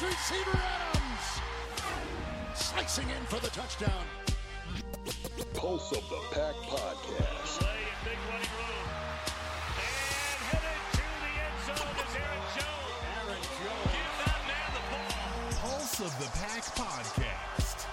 his receiver Adams. Slicing in for the touchdown. Pulse of the Pack podcast. Play in big running room. And headed to the end zone is Aaron Jones. Aaron Jones. Give that man the ball. Pulse of the Pack podcast.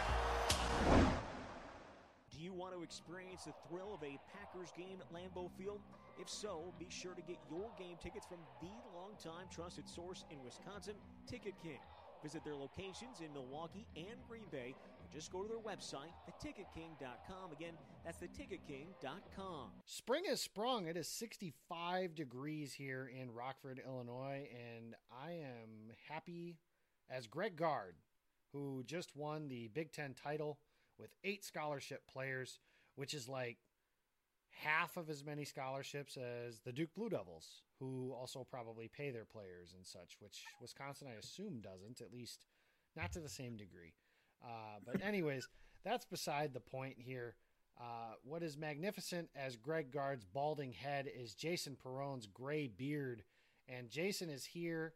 Do you want to experience the thrill of a Packers game at Lambeau Field? If so, be sure to get your game tickets from the longtime trusted source in Wisconsin, Ticket King. Visit their locations in Milwaukee and Green Bay, or just go to their website, theticketking.com. Again, that's theticketking.com. Spring has sprung. It is 65 degrees here in Rockford, Illinois, and I am happy as Greg Gard, who just won the Big Ten title with eight scholarship players, which is like half of as many scholarships as the Duke Blue Devils, who also probably pay their players and such, which Wisconsin, I assume, doesn't, at least not to the same degree. Uh, but, anyways, that's beside the point here. Uh, what is magnificent as Greg Gard's balding head is Jason Perone's gray beard. And Jason is here,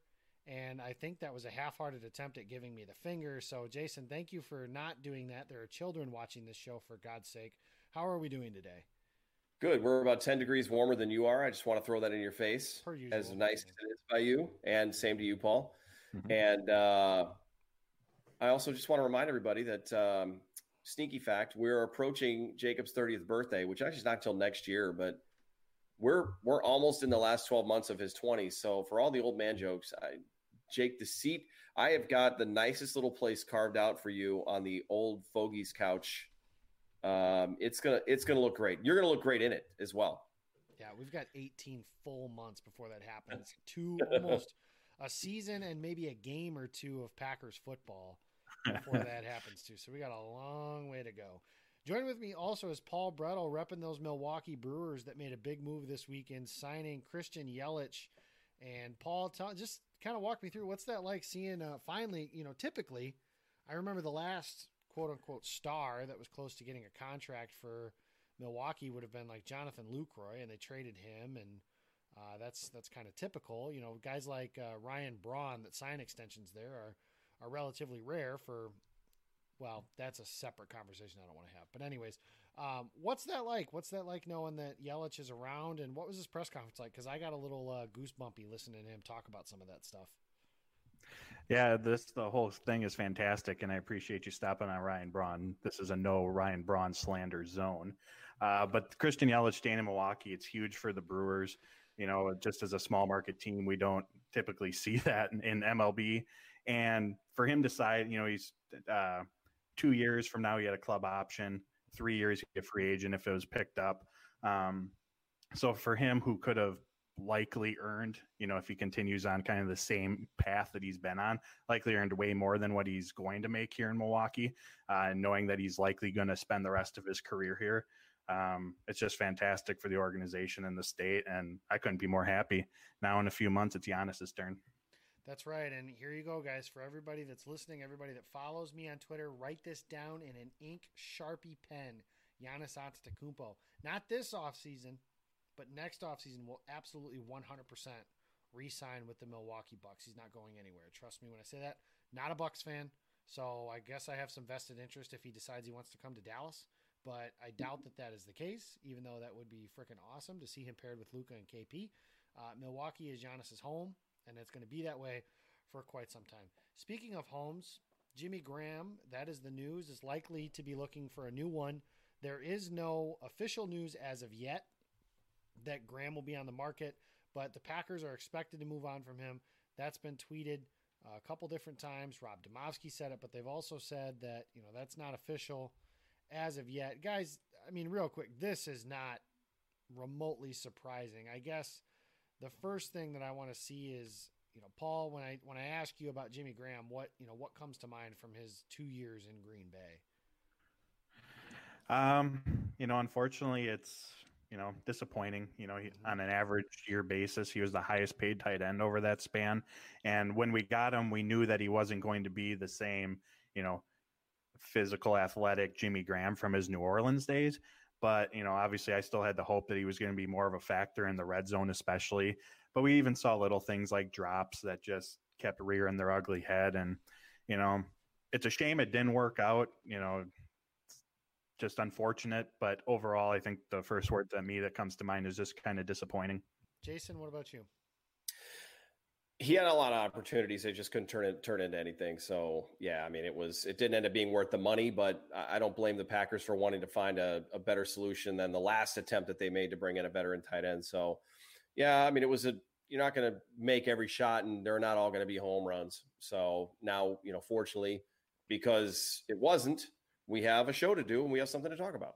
and I think that was a half hearted attempt at giving me the finger. So, Jason, thank you for not doing that. There are children watching this show, for God's sake. How are we doing today? Good. We're about 10 degrees warmer than you are. I just want to throw that in your face. Per usual. As nice as it is by you, and same to you, Paul. And uh, I also just want to remind everybody that um, sneaky fact: we're approaching Jacob's 30th birthday, which actually is not till next year, but we're we're almost in the last 12 months of his 20s. So for all the old man jokes, I, Jake, the seat I have got the nicest little place carved out for you on the old Fogey's couch. Um, it's gonna it's gonna look great. You're gonna look great in it as well. Yeah, we've got 18 full months before that happens. Two almost a season and maybe a game or two of Packers football before that happens too. So we got a long way to go. Join with me also is Paul Bretl, repping those Milwaukee Brewers that made a big move this weekend, signing Christian Yelich. And Paul, tell, just kind of walk me through what's that like seeing uh, finally, you know, typically, I remember the last quote unquote star that was close to getting a contract for Milwaukee would have been like Jonathan Lucroy, and they traded him, and uh, that's that's kind of typical. You know, guys like uh, Ryan Braun that sign extensions there are are relatively rare for. Well, that's a separate conversation I don't want to have. But anyways, um, what's that like? What's that like knowing that Yelich is around, and what was his press conference like? Because I got a little uh, goosebumpy listening to him talk about some of that stuff. Yeah, this the whole thing is fantastic, and I appreciate you stopping on Ryan Braun. This is a no Ryan Braun slander zone, uh, but Christian Yelich staying in Milwaukee, it's huge for the Brewers. You know, just as a small market team, we don't typically see that in, in MLB, and for him to decide, you know, he's uh, two years from now he had a club option, three years he a free agent if it was picked up. Um, so for him, who could have likely earned, you know, if he continues on kind of the same path that he's been on, likely earned way more than what he's going to make here in Milwaukee, uh, knowing that he's likely going to spend the rest of his career here. Um, it's just fantastic for the organization and the state, and I couldn't be more happy. Now, in a few months, it's Giannis's turn. That's right. And here you go, guys. For everybody that's listening, everybody that follows me on Twitter, write this down in an ink Sharpie pen. Giannis Antetokounmpo. Not this offseason, but next offseason will absolutely 100% re-sign with the Milwaukee Bucks. He's not going anywhere. Trust me when I say that. Not a Bucks fan, so I guess I have some vested interest if he decides he wants to come to Dallas. But I doubt that that is the case, even though that would be freaking awesome to see him paired with Luka and KP. Uh, Milwaukee is Giannis's home, and it's going to be that way for quite some time. Speaking of homes, Jimmy Graham, that is the news, is likely to be looking for a new one. There is no official news as of yet that Graham will be on the market, but the Packers are expected to move on from him. That's been tweeted a couple different times. Rob Demovsky said it, but they've also said that, you know, that's not official as of yet. Guys, I mean, real quick, this is not remotely surprising. I guess the first thing that I want to see is, you know, Paul, when I when I ask you about Jimmy Graham, what you know, what comes to mind from his two years in Green Bay? Um, you know, unfortunately, it's you know disappointing. You know, he, mm-hmm. on an average year basis, he was the highest paid tight end over that span. And when we got him, we knew that he wasn't going to be the same. You know, physical, athletic Jimmy Graham from his New Orleans days. But you know, obviously, I still had the hope that he was going to be more of a factor in the red zone, especially. But we even saw little things like drops that just kept rearing their ugly head. And, you know, it's a shame it didn't work out. You know, just unfortunate. But overall, I think the first word to me that comes to mind is just kind of disappointing. Jason, what about you? He had a lot of opportunities. They just couldn't turn it turn into anything. So yeah, I mean, it was it didn't end up being worth the money. But I don't blame the Packers for wanting to find a, a better solution than the last attempt that they made to bring in a veteran tight end. So yeah, I mean, it was a you're not going to make every shot, and they're not all going to be home runs. So now, you know, fortunately, because it wasn't, we have a show to do and we have something to talk about.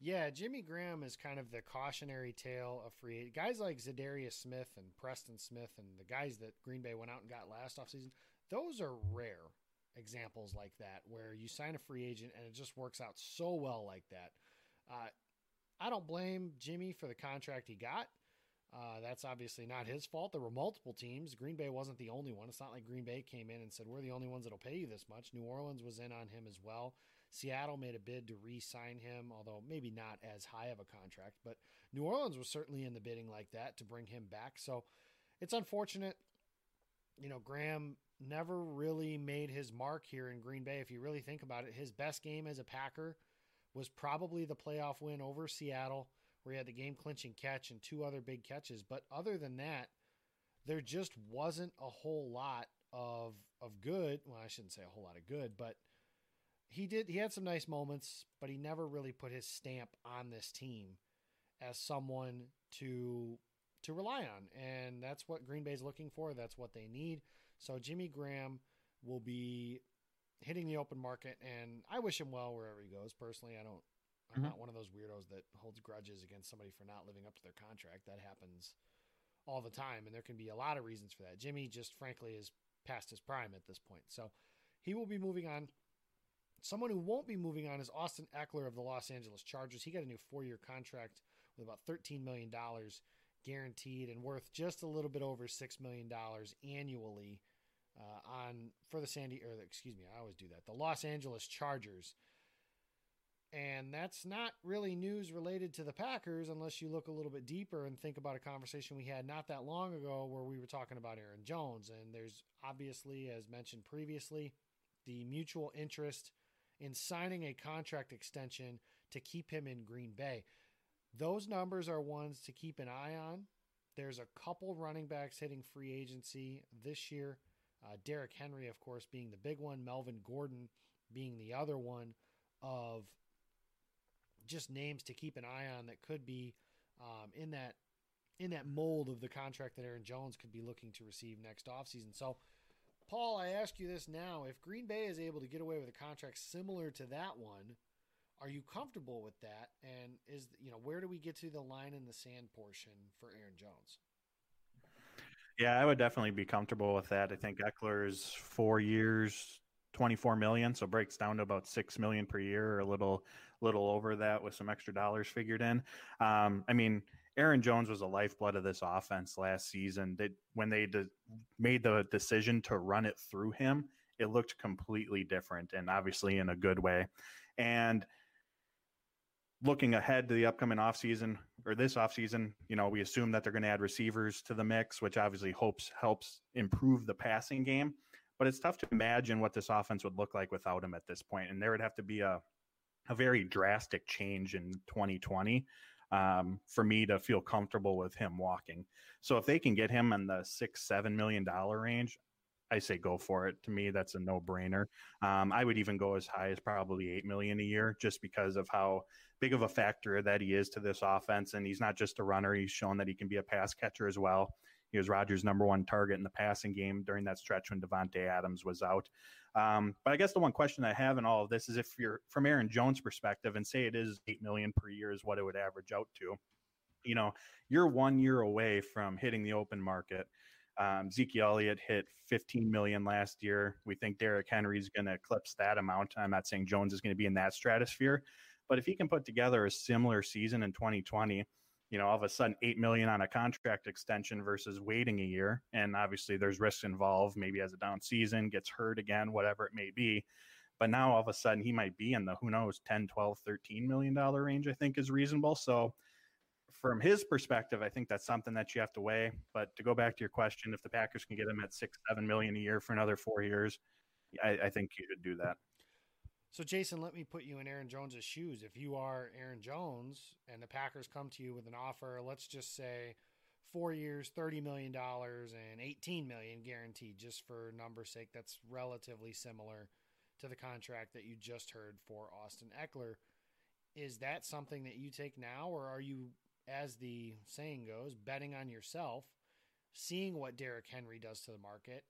Yeah, Jimmy Graham is kind of the cautionary tale of free guys like Za'Darius Smith and Preston Smith and the guys that Green Bay went out and got last offseason. Those are rare examples like that where you sign a free agent and it just works out so well like that. Uh, I don't blame Jimmy for the contract he got. Uh, that's obviously not his fault. There were multiple teams. Green Bay wasn't the only one. It's not like Green Bay came in and said, We're the only ones that'll pay you this much. New Orleans was in on him as well. Seattle made a bid to re sign him, although maybe not as high of a contract. But New Orleans was certainly in the bidding like that to bring him back. So it's unfortunate. You know, Graham never really made his mark here in Green Bay. If you really think about it, his best game as a Packer was probably the playoff win over Seattle where he had the game clinching catch and two other big catches. But other than that, there just wasn't a whole lot of of good. Well, I shouldn't say a whole lot of good, but he did he had some nice moments, but he never really put his stamp on this team as someone to to rely on. And that's what Green Bay's looking for. That's what they need. So Jimmy Graham will be hitting the open market and I wish him well wherever he goes. Personally, I don't I'm mm-hmm. not one of those weirdos that holds grudges against somebody for not living up to their contract. That happens all the time, and there can be a lot of reasons for that. Jimmy just frankly is past his prime at this point, so he will be moving on. Someone who won't be moving on is Austin Ekeler of the Los Angeles Chargers. He got a new four-year contract with about $13 million guaranteed and worth just a little bit over $6 million annually uh, on for the Sandy or the, excuse me, I always do that. The Los Angeles Chargers. And that's not really news related to the Packers unless you look a little bit deeper and think about a conversation we had not that long ago where we were talking about Aaron Jones. And there's obviously, as mentioned previously, the mutual interest in signing a contract extension to keep him in Green Bay. Those numbers are ones to keep an eye on. There's a couple running backs hitting free agency this year. Uh, Derrick Henry, of course, being the big one, Melvin Gordon being the other one of just names to keep an eye on that could be um, in that in that mold of the contract that Aaron Jones could be looking to receive next offseason. So, Paul, I ask you this now: If Green Bay is able to get away with a contract similar to that one, are you comfortable with that? And is you know where do we get to the line in the sand portion for Aaron Jones? Yeah, I would definitely be comfortable with that. I think Ekeler's four years, 24 million, so breaks down to about 6 million per year, or a little little over that with some extra dollars figured in. Um, I mean, Aaron Jones was the lifeblood of this offense last season. That when they de- made the decision to run it through him, it looked completely different and obviously in a good way. And looking ahead to the upcoming offseason or this offseason, you know, we assume that they're going to add receivers to the mix, which obviously hopes helps improve the passing game. But it's tough to imagine what this offense would look like without him at this point. And there would have to be a a very drastic change in 2020 um, for me to feel comfortable with him walking. So if they can get him in the six, seven million dollar range, I say go for it. To me, that's a no brainer. Um, I would even go as high as probably eight million a year, just because of how big of a factor that he is to this offense. And he's not just a runner; he's shown that he can be a pass catcher as well. He was Rodgers' number one target in the passing game during that stretch when Davante Adams was out. Um, but I guess the one question I have in all of this is if you're from Aaron Jones' perspective and say it is eight million per year is what it would average out to, you know, you're one year away from hitting the open market. Um, Zeke Elliott hit 15 million last year. We think Derrick Henry is going to eclipse that amount. I'm not saying Jones is going to be in that stratosphere, but if he can put together a similar season in 2020, you know, all of a sudden eight million on a contract extension versus waiting a year. And obviously there's risks involved, maybe as a down season, gets hurt again, whatever it may be. But now all of a sudden he might be in the who knows 10, 12, 13 million dollar range, I think is reasonable. So from his perspective, I think that's something that you have to weigh. But to go back to your question, if the Packers can get him at six, seven million a year for another four years, I, I think you could do that. So, Jason, let me put you in Aaron Jones's shoes. If you are Aaron Jones and the Packers come to you with an offer, let's just say four years, thirty million dollars, and eighteen million guaranteed, just for number's sake, that's relatively similar to the contract that you just heard for Austin Ekeler. Is that something that you take now, or are you, as the saying goes, betting on yourself, seeing what Derrick Henry does to the market,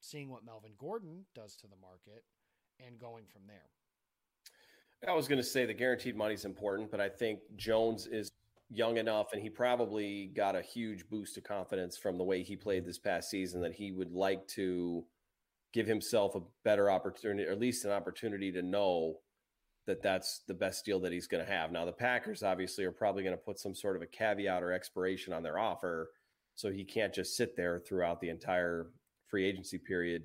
seeing what Melvin Gordon does to the market, and going from there? I was going to say the guaranteed money is important, but I think Jones mm-hmm. is young enough and he probably got a huge boost of confidence from the way he played this past season that he would like to give himself a better opportunity, or at least an opportunity to know that that's the best deal that he's going to have. Now, the Packers obviously are probably going to put some sort of a caveat or expiration on their offer. So he can't just sit there throughout the entire free agency period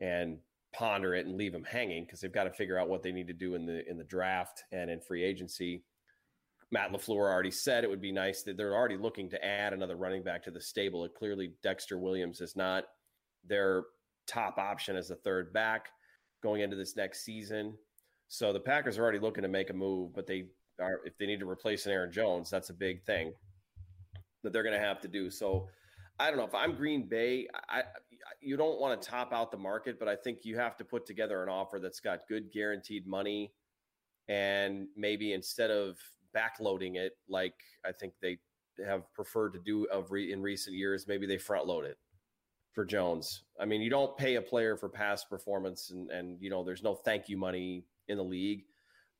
and ponder it and leave him hanging because they've got to figure out what they need to do in the in the draft and in free agency. Matt LaFleur already said it would be nice that they're already looking to add another running back to the stable. It clearly Dexter Williams is not their top option as a third back going into this next season. So the Packers are already looking to make a move, but they are if they need to replace an Aaron Jones, that's a big thing that they're going to have to do. So I don't know if I'm Green Bay, I, you don't want to top out the market, but I think you have to put together an offer that's got good guaranteed money, and maybe instead of backloading it like I think they have preferred to do of re, in recent years, maybe they front load it for Jones. I mean, you don't pay a player for past performance, and and you know there's no thank you money in the league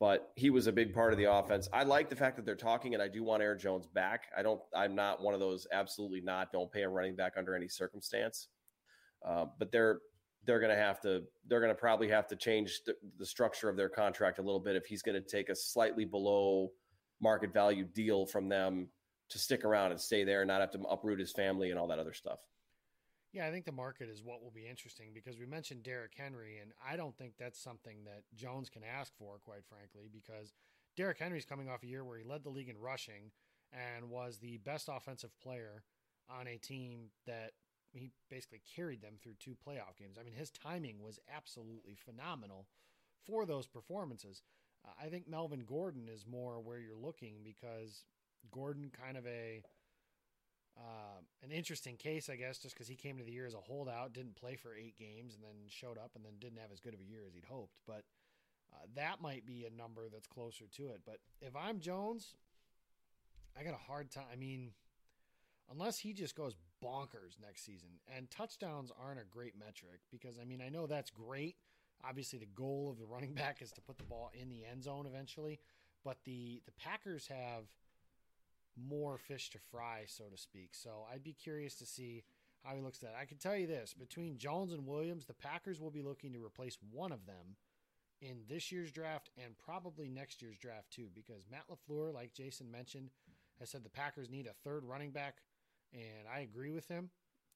but he was a big part of the offense. I like the fact that they're talking, and I do want Aaron Jones back. I don't. I'm not one of those absolutely not. Don't pay a running back under any circumstance. Uh, but they're they're going to have to. They're going to probably have to change the, the structure of their contract a little bit if he's going to take a slightly below market value deal from them to stick around and stay there and not have to uproot his family and all that other stuff. Yeah, I think the market is what will be interesting because we mentioned Derrick Henry, and I don't think that's something that Jones can ask for, quite frankly, because Derrick Henry's coming off a year where he led the league in rushing and was the best offensive player on a team that he basically carried them through two playoff games. I mean, his timing was absolutely phenomenal for those performances. Uh, I think Melvin Gordon is more where you're looking because Gordon kind of a uh, an interesting case, I guess, just because he came to the year as a holdout, didn't play for eight games, and then showed up and then didn't have as good of a year as he'd hoped. But uh, that might be a number that's closer to it. But if I'm Jones, I got a hard time. I mean, unless he just goes bonkers next season, and touchdowns aren't a great metric because, I mean, I know that's great. Obviously, the goal of the running back is to put the ball in the end zone eventually. But the, the Packers have – more fish to fry, so to speak. So I'd be curious to see how he looks at it. I can tell you this between Jones and Williams, the Packers will be looking to replace one of them in this year's draft and probably next year's draft too, because Matt LaFleur, like Jason mentioned, has said the Packers need a third running back, and I agree with him.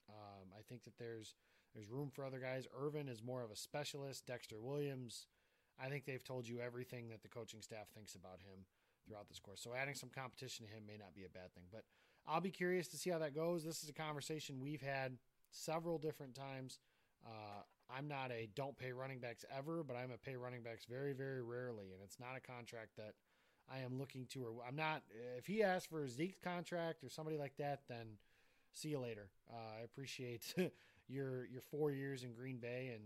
Um, I think that there's there's room for other guys. Ervin is more of a specialist. Dexter Williams, I think they've told you everything that the coaching staff thinks about him throughout this course. So adding some competition to him may not be a bad thing. But I'll be curious to see how that goes. This is a conversation we've had several different times. Uh, I'm not a don't pay running backs ever, but I'm a pay running backs very, very rarely. And it's not a contract that I am looking to, or I'm not, if he asks for a Zeke's contract or somebody like that, then see you later. Uh, I appreciate your, your four years in Green Bay and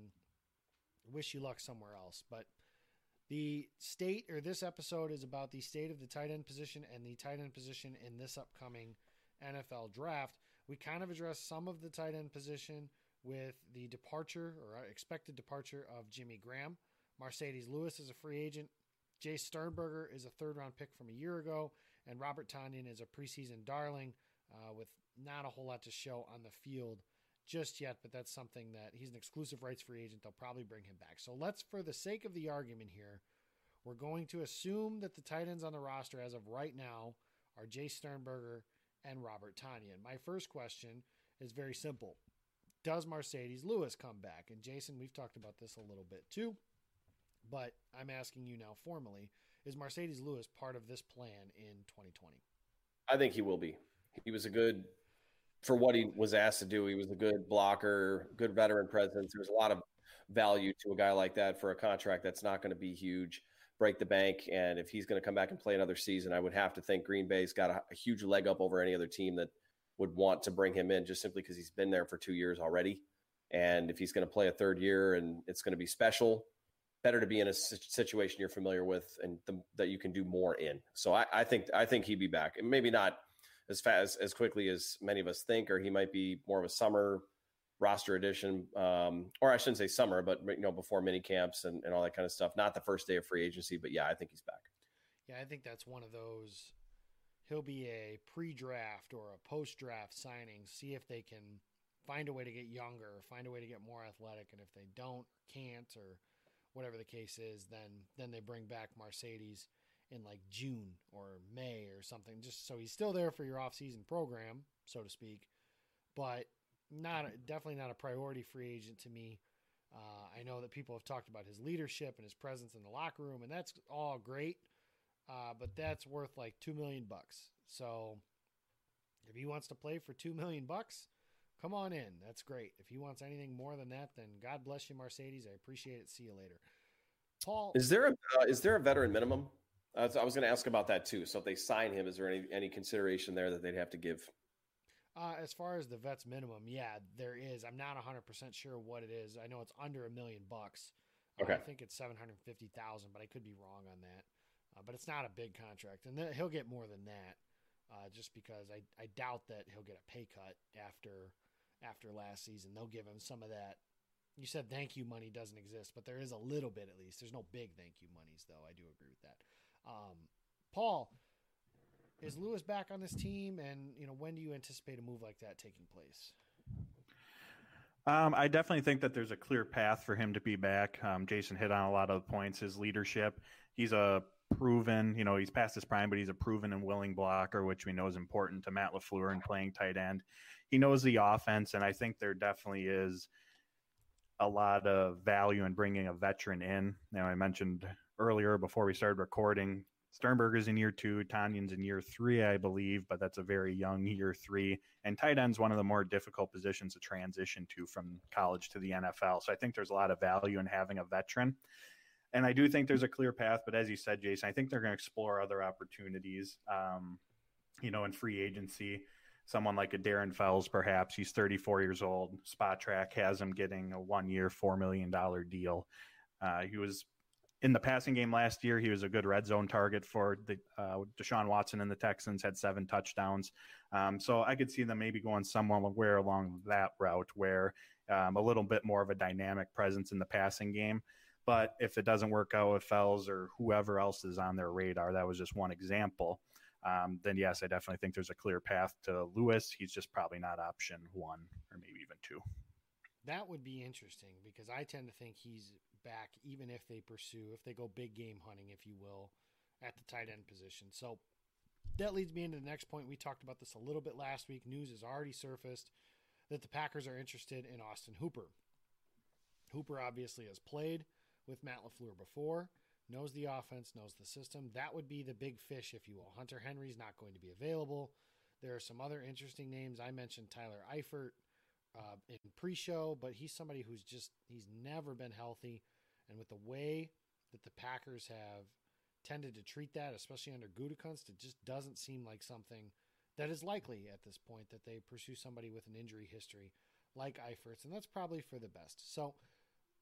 wish you luck somewhere else. But the state or this episode is about the state of the tight end position and the tight end position in this upcoming NFL draft. We kind of addressed some of the tight end position with the departure or expected departure of Jimmy Graham. Marcedes Lewis is a free agent. Jace Sternberger is a third round pick from a year ago. And Robert Tonyan is a preseason darling uh, with not a whole lot to show on the field just yet, but that's something that he's an exclusive rights free agent. They'll probably bring him back. So let's, for the sake of the argument here, we're going to assume that the tight ends on the roster as of right now are Jace Sternberger and Robert Tonyan. My first question is very simple. Does Marcedes Lewis come back? And Jason, we've talked about this a little bit too, but I'm asking you now formally is Marcedes Lewis part of this plan in 2020? I think he will be. He was a good for what he was asked to do. He was a good blocker, good veteran presence. There's a lot of value to a guy like that for a contract that's not going to be huge, break the bank. And if he's going to come back and play another season, I would have to think Green Bay's got a, a huge leg up over any other team that would want to bring him in just simply because he's been there for two years already. And if he's going to play a third year and it's going to be special, better to be in a situation you're familiar with and the, that you can do more in. So I, I, think I think he'd be back, and maybe not as fast as quickly as many of us think, or he might be more of a summer roster addition, um, or I shouldn't say summer, but you know before mini camps and, and all that kind of stuff. Not the first day of free agency, but yeah, I think he's back. Yeah, I think that's one of those. He'll be a pre-draft or a post-draft signing. See if they can find a way to get younger, find a way to get more athletic, and if they don't, can't, or whatever the case is, then then they bring back Marcedes in like June or May or something, just so he's still there for your off-season program, so to speak. But not definitely not a priority free agent to me. Uh, I know that people have talked about his leadership and his presence in the locker room, and that's all great. Uh, but that's worth like two million bucks. So if he wants to play for two million bucks, come on in. That's great. If he wants anything more than that, then God bless you, Marcedes. I appreciate it. See you later. Paul, is there a uh, is there a veteran minimum? Uh, I was going to ask about that too. So if they sign him, is there any any consideration there that they'd have to give? Uh, as far as the vets minimum, yeah, there is. I'm not 100% sure what it is. I know it's under a million bucks. Okay. Uh, I think it's 750,000, but I could be wrong on that. Uh, but it's not a big contract, and th- he'll get more than that. Uh, just because I, I doubt that he'll get a pay cut after after last season. They'll give him some of that. You said thank you money doesn't exist, but there is a little bit at least. There's no big thank you monies though. I do agree with that. Um, Paul, is Lewis back on this team, and you know when do you anticipate a move like that taking place? Um, I definitely think that there's a clear path for him to be back. Um, Jason hit on a lot of points. His leadership. He's a proven, you know, he's past his prime, but he's a proven and willing blocker, which we know is important to Matt LaFleur and playing tight end. He knows the offense, and I think there definitely is a lot of value in bringing a veteran in. Now, I mentioned earlier before we started recording, Sternberger's in year two, Tonyan's in year three, I believe, but that's a very young year three. And tight end's one of the more difficult positions to transition to from college to the NFL. So I think there's a lot of value in having a veteran. And I do think there's a clear path, but as you said, Jason, I think they're going to explore other opportunities. Um, you know, in free agency, someone like a Darren Fells, perhaps he's 34 years old. Spotrac has him getting a one-year, four million dollar deal. Uh, he was in the passing game last year. He was a good red zone target for the uh, Deshaun Watson and the Texans. Had seven touchdowns. Um, so I could see them maybe going somewhere along that route, where um, a little bit more of a dynamic presence in the passing game. But if it doesn't work out with Fells or whoever else is on their radar, that was just one example. Um, then yes, I definitely think there's a clear path to Lewis. He's just probably not option one or maybe even two. That would be interesting because I tend to think he's back, even if they pursue, if they go big game hunting, if you will, at the tight end position. So that leads me into the next point. We talked about this a little bit last week. News has already surfaced that the Packers are interested in Austin Hooper. Hooper obviously has played with Matt LaFleur before, knows the offense, knows the system. That would be the big fish, if you will. Hunter Henry's not going to be available. There are some other interesting names. I mentioned Tyler Eifert uh, in pre-show, but he's somebody who's just he's never been healthy, and with the way that the Packers have tended to treat that, especially under Gutekunst, it just doesn't seem like something that is likely at this point that they pursue somebody with an injury history like Eifert's, and that's probably for the best. So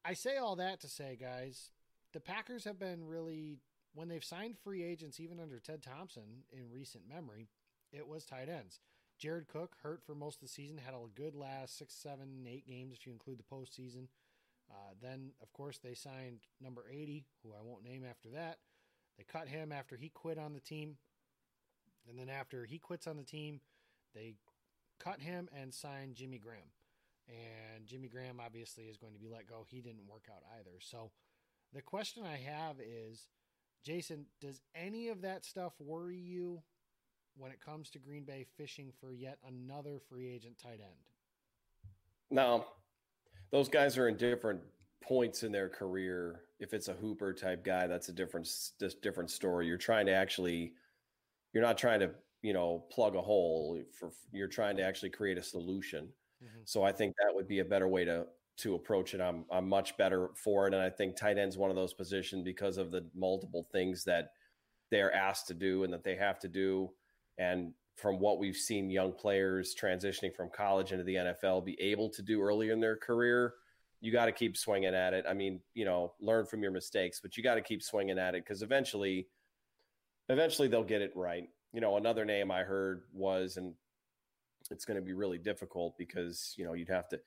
I say all that to say, guys, the Packers have been really when they've signed free agents, even under Ted Thompson in recent memory, it was tight ends. Jared Cook hurt for most of the season, had a good last six, seven, eight games if you include the postseason. Uh, then, of course, they signed number 80, who I won't name after that. They cut him after he quit on the team. And then after he quits on the team, they cut him and signed Jimmy Graham. And Jimmy Graham obviously is going to be let go. He didn't work out either. So the question I have is Jason, does any of that stuff worry you when it comes to Green Bay fishing for yet another free agent tight end? No. Those guys are in different points in their career. If it's a Hooper type guy, that's a different different story. You're trying to actually you're not trying to you know plug a hole. For you're trying to actually create a solution. Mhm. So I think that would be a better way to to approach it. I'm I'm much better for it, and I think tight end's one of those positions because of the multiple things that they're asked to do and that they have to do, and from what we've seen young players transitioning from college into the NFL be able to do earlier in their career, you got to keep swinging at it. I mean, you know, learn from your mistakes, but you got to keep swinging at it because eventually, eventually they'll get it right. You know, another name I heard was, and it's going to be really difficult because you know you'd have to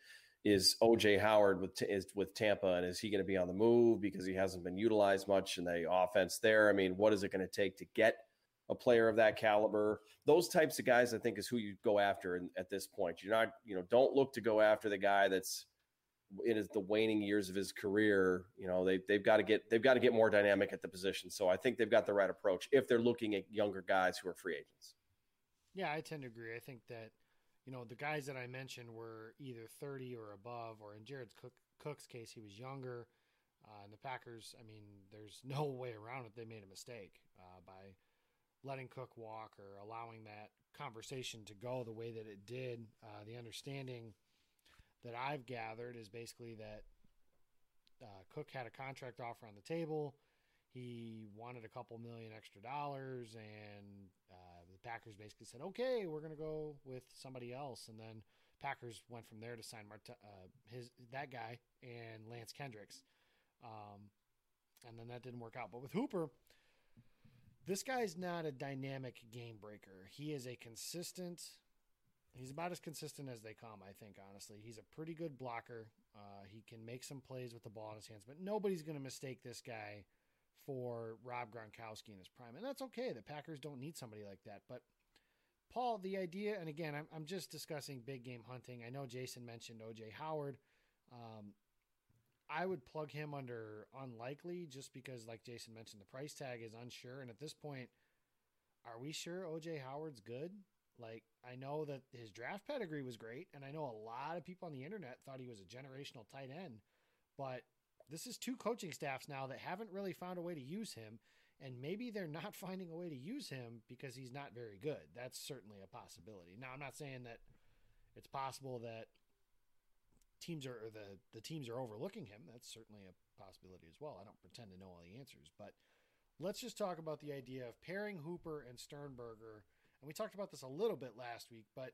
is OJ Howard with is with Tampa, and is he going to be on the move because he hasn't been utilized much in the offense there? I mean, what is it going to take to get a player of that caliber? Those types of guys, I think, is who you go after in, at this point. You're not, you know, don't look to go after the guy that's in his, the waning years of his career. You know, they they've got to get they've got to get more dynamic at the position. So I think they've got the right approach if they're looking at younger guys who are free agents. Yeah, I tend to agree. I think that you know the guys that I mentioned were either 30 or above, or in Jared Cook, Cook's case, he was younger. Uh, and the Packers, I mean, there's no way around it. They made a mistake uh, by letting Cook walk or allowing that conversation to go the way that it did. Uh, the understanding that I've gathered is basically that uh, Cook had a contract offer on the table. He wanted a couple million extra dollars, and uh, the Packers basically said, "Okay, we're going to go with somebody else." And then Packers went from there to sign Mart- uh, his that guy and Lance Kendricks, um, and then that didn't work out. But with Hooper, this guy's not a dynamic game breaker. He is a consistent. He's about as consistent as they come, I think. Honestly, he's a pretty good blocker. Uh, he can make some plays with the ball in his hands, but nobody's going to mistake this guy for Rob Gronkowski in his prime, and that's okay. The Packers don't need somebody like that. But Paul, the idea, and again, I'm, I'm just discussing big game hunting. I know Jason mentioned OJ Howard. Um, I would plug him under unlikely just because, like Jason mentioned, the price tag is unsure. And at this point, are we sure OJ Howard's good? Like, I know that his draft pedigree was great, and I know a lot of people on the internet thought he was a generational tight end, but this is two coaching staffs now that haven't really found a way to use him, and maybe they're not finding a way to use him because he's not very good. That's certainly a possibility. Now, I'm not saying that it's possible that teams are or the the teams are overlooking him. That's certainly a possibility as well. I don't pretend to know all the answers, but let's just talk about the idea of pairing Hooper and Sternberger. And we talked about this a little bit last week, but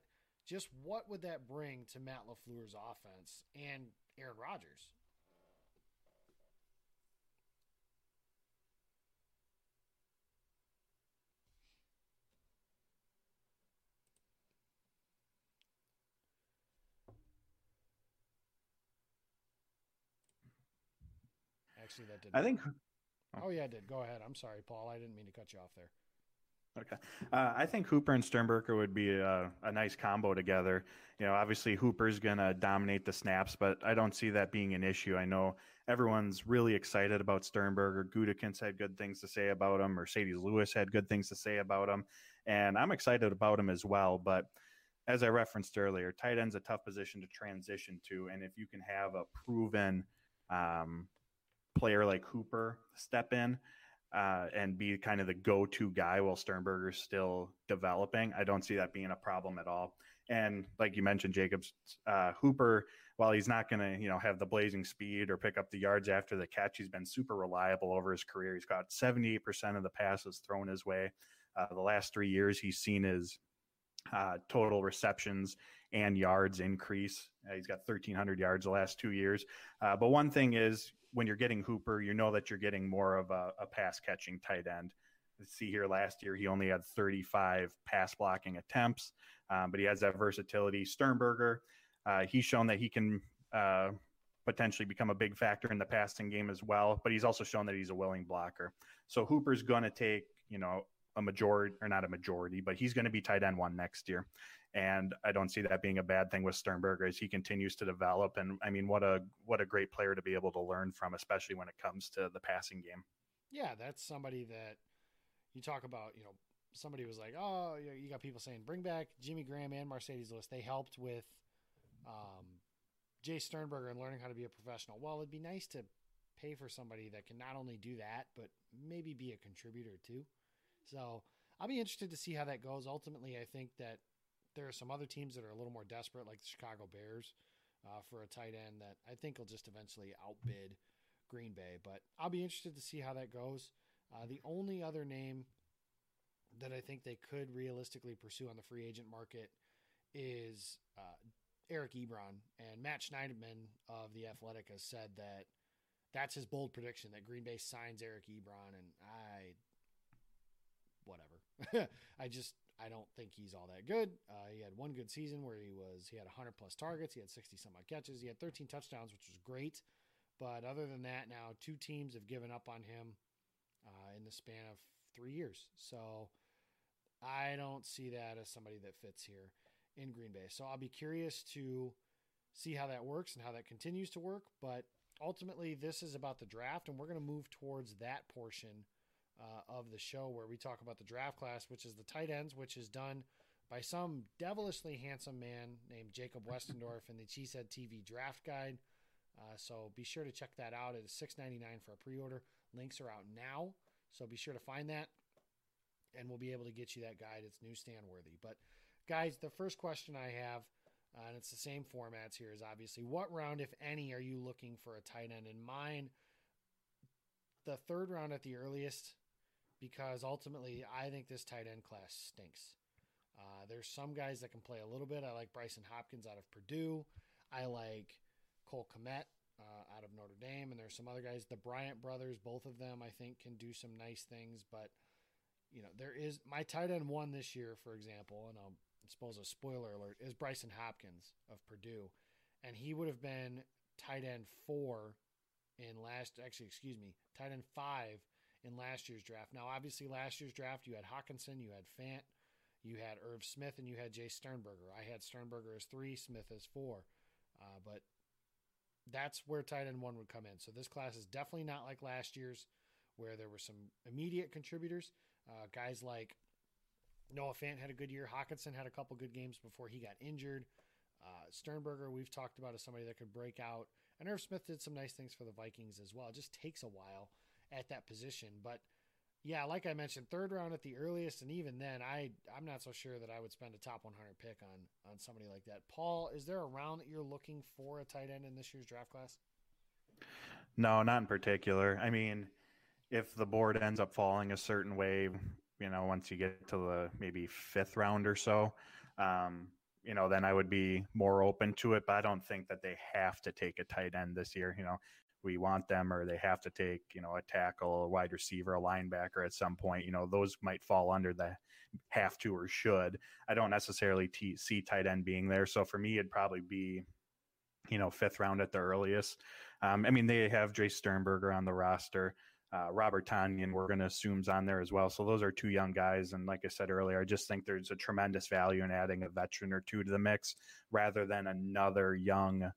just what would that bring to Matt LaFleur's offense and Aaron Rodgers? Actually, that didn't. I think Oh yeah, I did. Go ahead. I'm sorry, Paul. I didn't mean to cut you off there. Okay. Uh, I think Hooper and Sternberger would be a, a nice combo together. You know, obviously Hooper's going to dominate the snaps, but I don't see that being an issue. I know everyone's really excited about Sternberger. Gutekunst had good things to say about him. Marcedes Lewis had good things to say about him. And I'm excited about him as well. But as I referenced earlier, tight end's a tough position to transition to. And if you can have a proven um, player like Hooper step in, uh, and be kind of the go-to guy while Sternberger's still developing. I don't see that being a problem at all. And like you mentioned, Jacobs, uh, Hooper, while he's not going to, you know, have the blazing speed or pick up the yards after the catch, he's been super reliable over his career. He's got 78% of the passes thrown his way. Uh, the last three years, he's seen his uh, total receptions and yards increase. Uh, he's got 1,300 yards the last two years. Uh, but one thing is, when you're getting Hooper, you know that you're getting more of a, a pass catching tight end. See here, last year he only had 35 pass blocking attempts, um, but he has that versatility. Sternberger, uh, he's shown that he can uh, potentially become a big factor in the passing game as well, but he's also shown that he's a willing blocker. So Hooper's going to take, you know, a majority or not a majority, but he's going to be tight end one next year. And I don't see that being a bad thing with Sternberger as he continues to develop. And I mean, what a what a great player to be able to learn from, especially when it comes to the passing game. Yeah, that's somebody that you talk about. You know, somebody was like, "Oh, you got people saying bring back Jimmy Graham and Marcedes Lewis." They helped with um, Jace Sternberger and learning how to be a professional. Well, it'd be nice to pay for somebody that can not only do that but maybe be a contributor too. So I'll be interested to see how that goes. Ultimately, I think that there are some other teams that are a little more desperate, like the Chicago Bears, uh, for a tight end that I think will just eventually outbid Green Bay. But I'll be interested to see how that goes. Uh, the only other name that I think they could realistically pursue on the free agent market is uh, Eric Ebron. And Matt Schneidman of The Athletic has said that that's his bold prediction that Green Bay signs Eric Ebron. And I, whatever. I just, I don't think he's all that good. Uh, he had one good season where he was, he had 100 plus targets. He had 60 some odd catches. He had 13 touchdowns, which was great. But other than that, now two teams have given up on him uh, in the span of three years. So I don't see that as somebody that fits here in Green Bay. So I'll be curious to see how that works and how that continues to work. But ultimately, this is about the draft, and we're going to move towards that portion uh, of the show where we talk about the draft class, which is the tight ends, which is done by some devilishly handsome man named Jacob Westendorf in the Cheesehead TV Draft Guide. Uh, so be sure to check that out. It is six ninety nine for a pre order. Links are out now, so be sure to find that, and we'll be able to get you that guide. It's newsstand worthy. But guys, the first question I have, uh, and it's the same formats here, is obviously what round, if any, are you looking for a tight end? In mine, the third round at the earliest, because ultimately I think this tight end class stinks. Uh, there's some guys that can play a little bit. I like Brycen Hopkins out of Purdue. I like Cole Kmet uh, out of Notre Dame, and there's some other guys. The Bryant brothers, both of them, I think, can do some nice things. But you know, there is my tight end one this year, for example, and I'll suppose a spoiler alert is Brycen Hopkins of Purdue, and he would have been tight end four in last. Actually, excuse me, tight end five in last year's draft. Now, obviously, last year's draft you had Hockenson, you had Fant, you had Irv Smith, and you had Jace Sternberger. I had Sternberger as three, Smith as four. Uh, but that's where tight end one would come in. So this class is definitely not like last year's, where there were some immediate contributors. Uh, guys like Noah Fant had a good year. Hockenson had a couple good games before he got injured. Uh, Sternberger, we've talked about as somebody that could break out. And Irv Smith did some nice things for the Vikings as well. It just takes a while at that position. But yeah, like I mentioned, third round at the earliest, and even then, I I'm not so sure that I would spend a top 100 pick on on somebody like that. Paul, is there a round that you're looking for a tight end in this year's draft class? No, not in particular. I mean, if the board ends up falling a certain way, you know, once you get to the maybe fifth round or so, um, you know, then I would be more open to it. But I don't think that they have to take a tight end this year. You know, we want them or they have to take, you know, a tackle, a wide receiver, a linebacker at some point. You know, those might fall under the have to or should. I don't necessarily t- see tight end being there. So for me, it'd probably be, you know, fifth round at the earliest. Um, I mean, they have Jace Sternberger on the roster. Uh, Robert Tonyan, we're going to assume's on there as well. So those are two young guys. And like I said earlier, I just think there's a tremendous value in adding a veteran or two to the mix rather than another young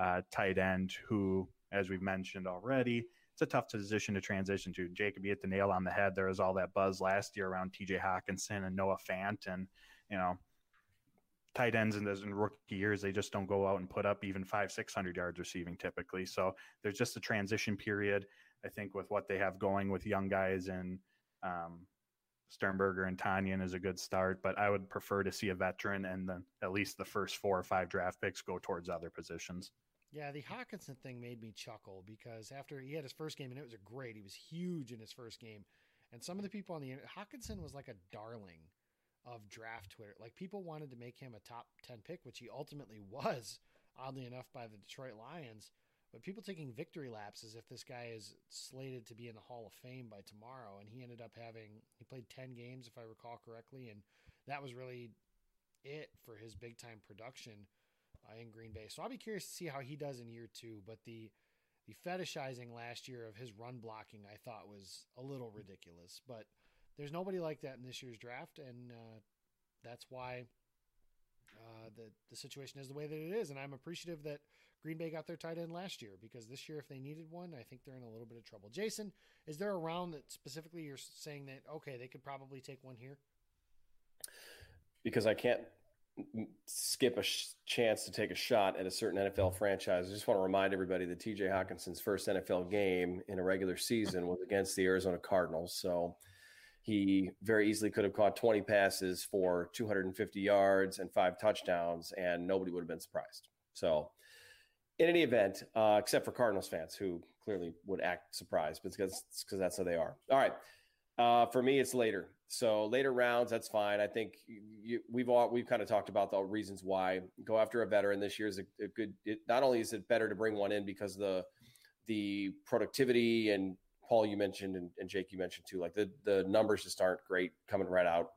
uh, tight end who as we've mentioned already. It's a tough position to transition to. Jacob, you hit the nail on the head. There was all that buzz last year around TJ Hockenson and Noah Fant. And, you know, tight ends in, those, in rookie years, they just don't go out and put up even five, 600 yards receiving typically. So there's just a transition period. I think with what they have going with young guys and um, Sternberger and Tonyan is a good start, but I would prefer to see a veteran and then at least the first four or five draft picks go towards other positions. Yeah, the Hockenson thing made me chuckle because after he had his first game and it was a great, he was huge in his first game, and some of the people on the Hockenson was like a darling of draft Twitter. Like people wanted to make him a top ten pick, which he ultimately was, oddly enough, by the Detroit Lions. But people taking victory laps as if this guy is slated to be in the Hall of Fame by tomorrow, and he ended up having he played ten games if I recall correctly, and that was really it for his big time production uh, in Green Bay. So I'll be curious to see how he does in year two. But the the fetishizing last year of his run blocking, I thought was a little ridiculous. But there's nobody like that in this year's draft, and uh, that's why uh, the the situation is the way that it is. And I'm appreciative that Green Bay got their tight end last year because this year, if they needed one, I think they're in a little bit of trouble. Jason, is there a round that specifically you're saying that okay, they could probably take one here? Because I can't skip a sh- chance to take a shot at a certain NFL franchise. I just want to remind everybody that TJ Hockenson's first NFL game in a regular season was against the Arizona Cardinals. So he very easily could have caught 20 passes for 250 yards and five touchdowns, and nobody would have been surprised. So, in any event, uh, except for Cardinals fans who clearly would act surprised because because that's how they are. All right, uh, for me, it's later. So later rounds, that's fine. I think you, we've all we've kind of talked about the reasons why go after a veteran this year is a, a good. It, not only is it better to bring one in because the the productivity and Paul you mentioned and, and Jake you mentioned too, like the the numbers just aren't great coming right out,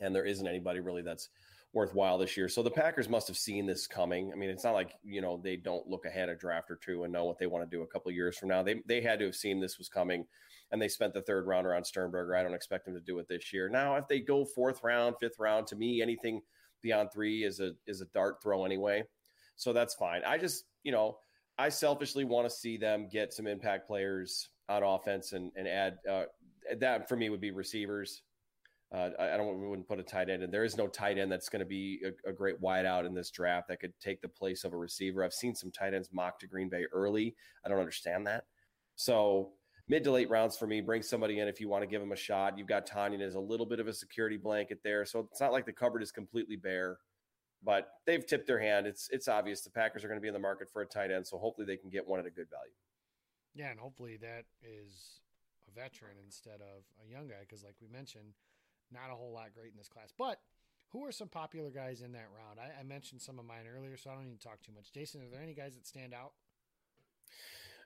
and there isn't anybody really that's worthwhile this year. So the Packers must have seen this coming. I mean, it's not like you know they don't look ahead a draft or two and know what they want to do a couple years from now. They they had to have seen this was coming and they spent the third rounder on Sternberger. I don't expect them to do it this year. Now, if they go fourth round, fifth round, to me, anything beyond three is a is a dart throw anyway. So that's fine. I just, you know, I selfishly want to see them get some impact players on offense and and add uh, that for me would be receivers. Uh, I, don't we wouldn't put a tight end, and there is no tight end that's going to be a, a great wideout in this draft that could take the place of a receiver. I've seen some tight ends mocked to Green Bay early. I don't understand that. So mid to late rounds for me. Bring somebody in if you want to give them a shot. You've got Tonyan as a little bit of a security blanket there, so it's not like the cupboard is completely bare. But they've tipped their hand. It's it's obvious the Packers are going to be in the market for a tight end, so hopefully they can get one at a good value. Yeah, and hopefully that is a veteran instead of a young guy, because like we mentioned, not a whole lot great in this class. But who are some popular guys in that round? I, I mentioned some of mine earlier, so I don't need to talk too much. Jason, are there any guys that stand out?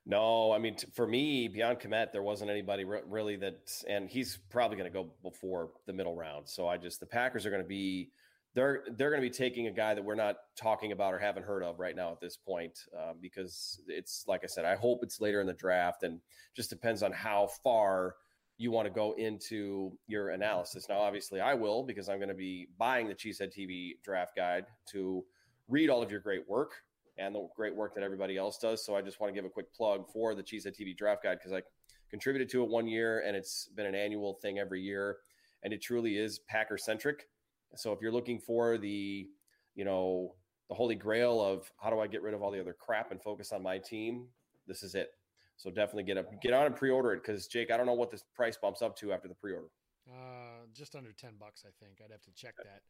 No, I mean, t- for me, beyond Kmet, there wasn't anybody re- really that, and he's probably going to go before the middle round. So I just, the Packers are going to be, they're they're going to be taking a guy that we're not talking about or haven't heard of right now at this point, uh, because it's like I said, I hope it's later in the draft, and just depends on how far you want to go into your analysis. Now, obviously, I will because I'm going to be buying the Cheesehead TV draft guide to read all of your great work and the great work that everybody else does. So I just want to give a quick plug for the Cheesehead TV Draft Guide because I contributed to it one year and it's been an annual thing every year, and it truly is Packer centric. So if you're looking for the, you know, the holy grail of how do I get rid of all the other crap and focus on my team, this is it. So definitely get up, get on and pre-order it because Jake, I don't know what this price bumps up to after the pre-order. Uh, just under ten bucks, I think. I'd have to check that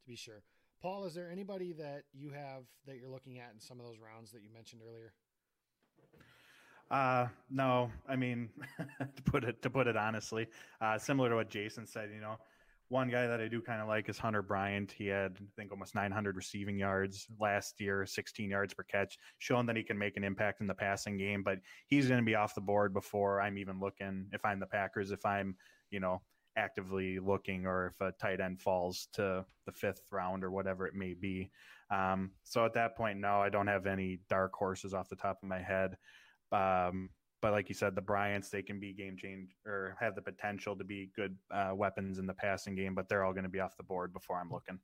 to be sure. Paul, is there anybody that you have that you're looking at in some of those rounds that you mentioned earlier? Uh, no, I mean, to put it to put it honestly, uh, similar to what Jason said, you know, one guy that I do kind of like is Hunter Bryant. He had, I think, almost 900 receiving yards last year, 16 yards per catch, showing that he can make an impact in the passing game. But he's going to be off the board before I'm even looking. If I'm the Packers, if I'm, you know, actively looking or if a tight end falls to the fifth round or whatever it may be. Um, so at that point, no, I don't have any dark horses off the top of my head. Um, but like you said, the Bryants, they can be game change or have the potential to be good uh, weapons in the passing game, but they're all going to be off the board before I'm looking.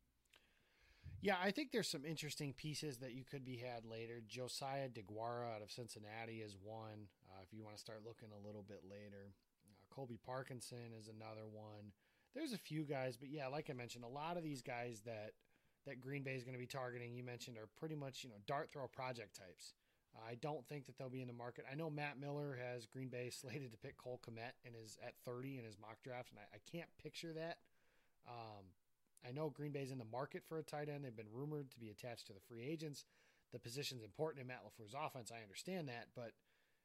Yeah, I think there's some interesting pieces that you could be had later. Josiah Deguara out of Cincinnati is one. Uh, if you want to start looking a little bit later, Colby Parkinson is another one. There's a few guys, but yeah, like I mentioned, a lot of these guys that that Green Bay is going to be targeting, you mentioned, are pretty much you know dart throw project types. I don't think that they'll be in the market. I know Matt Miller has Green Bay slated to pick Cole Kmet and is at 30 in his mock draft, and I, I can't picture that. Um, I know Green Bay's in the market for a tight end. They've been rumored to be attached to the free agents. The position's important in Matt LaFleur's offense. I understand that, but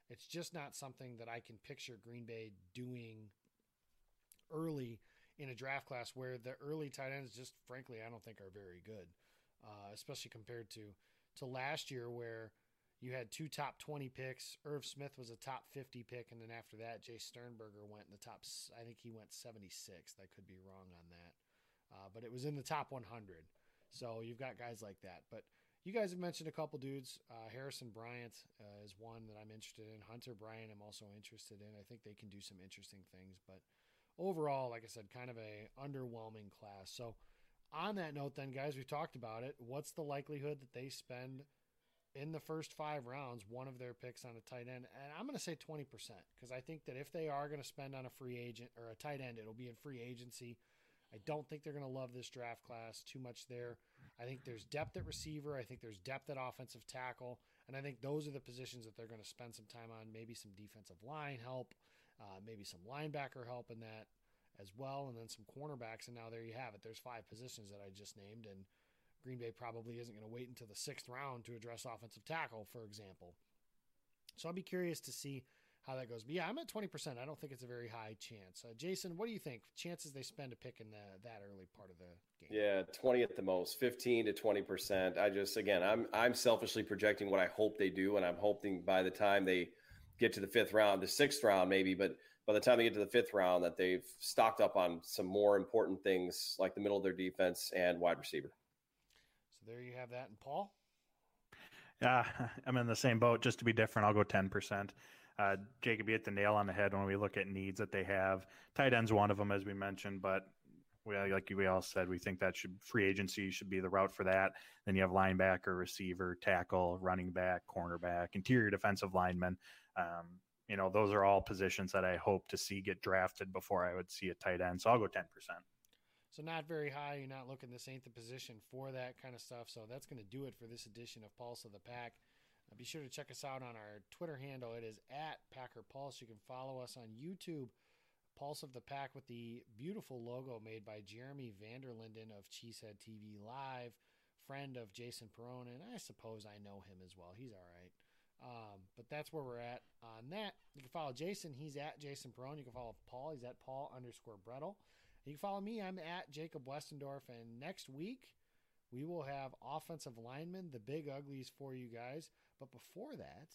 it's just not something that I can picture Green Bay doing early in a draft class where the early tight ends just frankly I don't think are very good, uh, especially compared to to last year where you had two top 20 picks. Irv Smith was a top 50 pick, and then after that, Jace Sternberger went in the top. I think he went 76. I could be wrong on that, uh, but it was in the top 100. So you've got guys like that, but you guys have mentioned a couple dudes. Uh, Harrison Bryant uh, is one that I'm interested in. Hunter Bryant, I'm also interested in. I think they can do some interesting things. But overall, like I said, kind of a underwhelming class. So on that note, then, guys, we've talked about it. What's the likelihood that they spend in the first five rounds one of their picks on a tight end? And I'm going to say 20% because I think that if they are going to spend on a free agent or a tight end, it'll be in free agency. I don't think they're going to love this draft class too much there. I think there's depth at receiver. I think there's depth at offensive tackle. And I think those are the positions that they're going to spend some time on. Maybe some defensive line help, uh, maybe some linebacker help in that. as well, and then some cornerbacks, and now there you have it. There's five positions that I just named, and Green Bay probably isn't going to wait until the sixth round to address offensive tackle, for example. So I'll be curious to see how that goes. But yeah, I'm at 20%. I don't think it's a very high chance. Uh, Jason, what do you think? Chances they spend a pick in the, that early part of the game? Yeah, 20 at the most, 15 to 20%. I just, again, I'm, I'm selfishly projecting what I hope they do. And I'm hoping by the time they get to the fifth round, the sixth round, maybe, but by the time they get to the fifth round, that they've stocked up on some more important things like the middle of their defense and wide receiver. So there you have that. And Paul? Yeah, I'm in the same boat. Just to be different, I'll go 10%. Uh, Jacob, you hit the nail on the head when we look at needs that they have. Tight end's one of them, as we mentioned, but we, like we all said, we think that should free agency should be the route for that. Then you have linebacker, receiver, tackle, running back, cornerback, interior defensive lineman. Um, you know, those are all positions that I hope to see get drafted before I would see a tight end. So I'll go 10%. So not very high. You're not looking this ain't the position for that kind of stuff. So that's going to do it for this edition of Pulse of the Pack. Be sure to check us out on our Twitter handle. It is at Packer Pulse. You can follow us on YouTube, Pulse of the Pack, with the beautiful logo made by Jeremy Vanderlinden of Cheesehead TV Live, friend of Jason Perone, and I suppose I know him as well. He's all right. Um, but that's where we're at on that. You can follow Jason. He's at Jason Perone. You can follow Paul. He's at Paul underscore Bretl. You can follow me. I'm at Jacob Westendorf. And next week, we will have offensive linemen, the big uglies for you guys. But before that,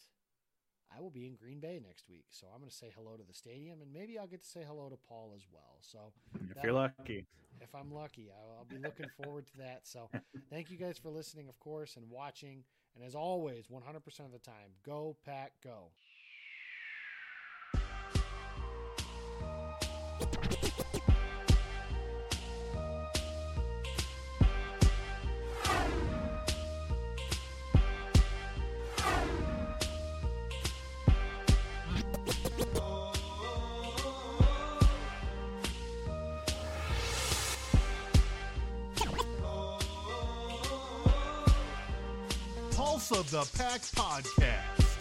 I will be in Green Bay next week. So I'm going to say hello to the stadium and maybe I'll get to say hello to Paul as well. So if you're lucky, if I'm lucky, I'll, I'll be looking forward to that. So thank you guys for listening, of course, and watching. And as always, 100% of the time, go, Pack, go. The Pack podcast.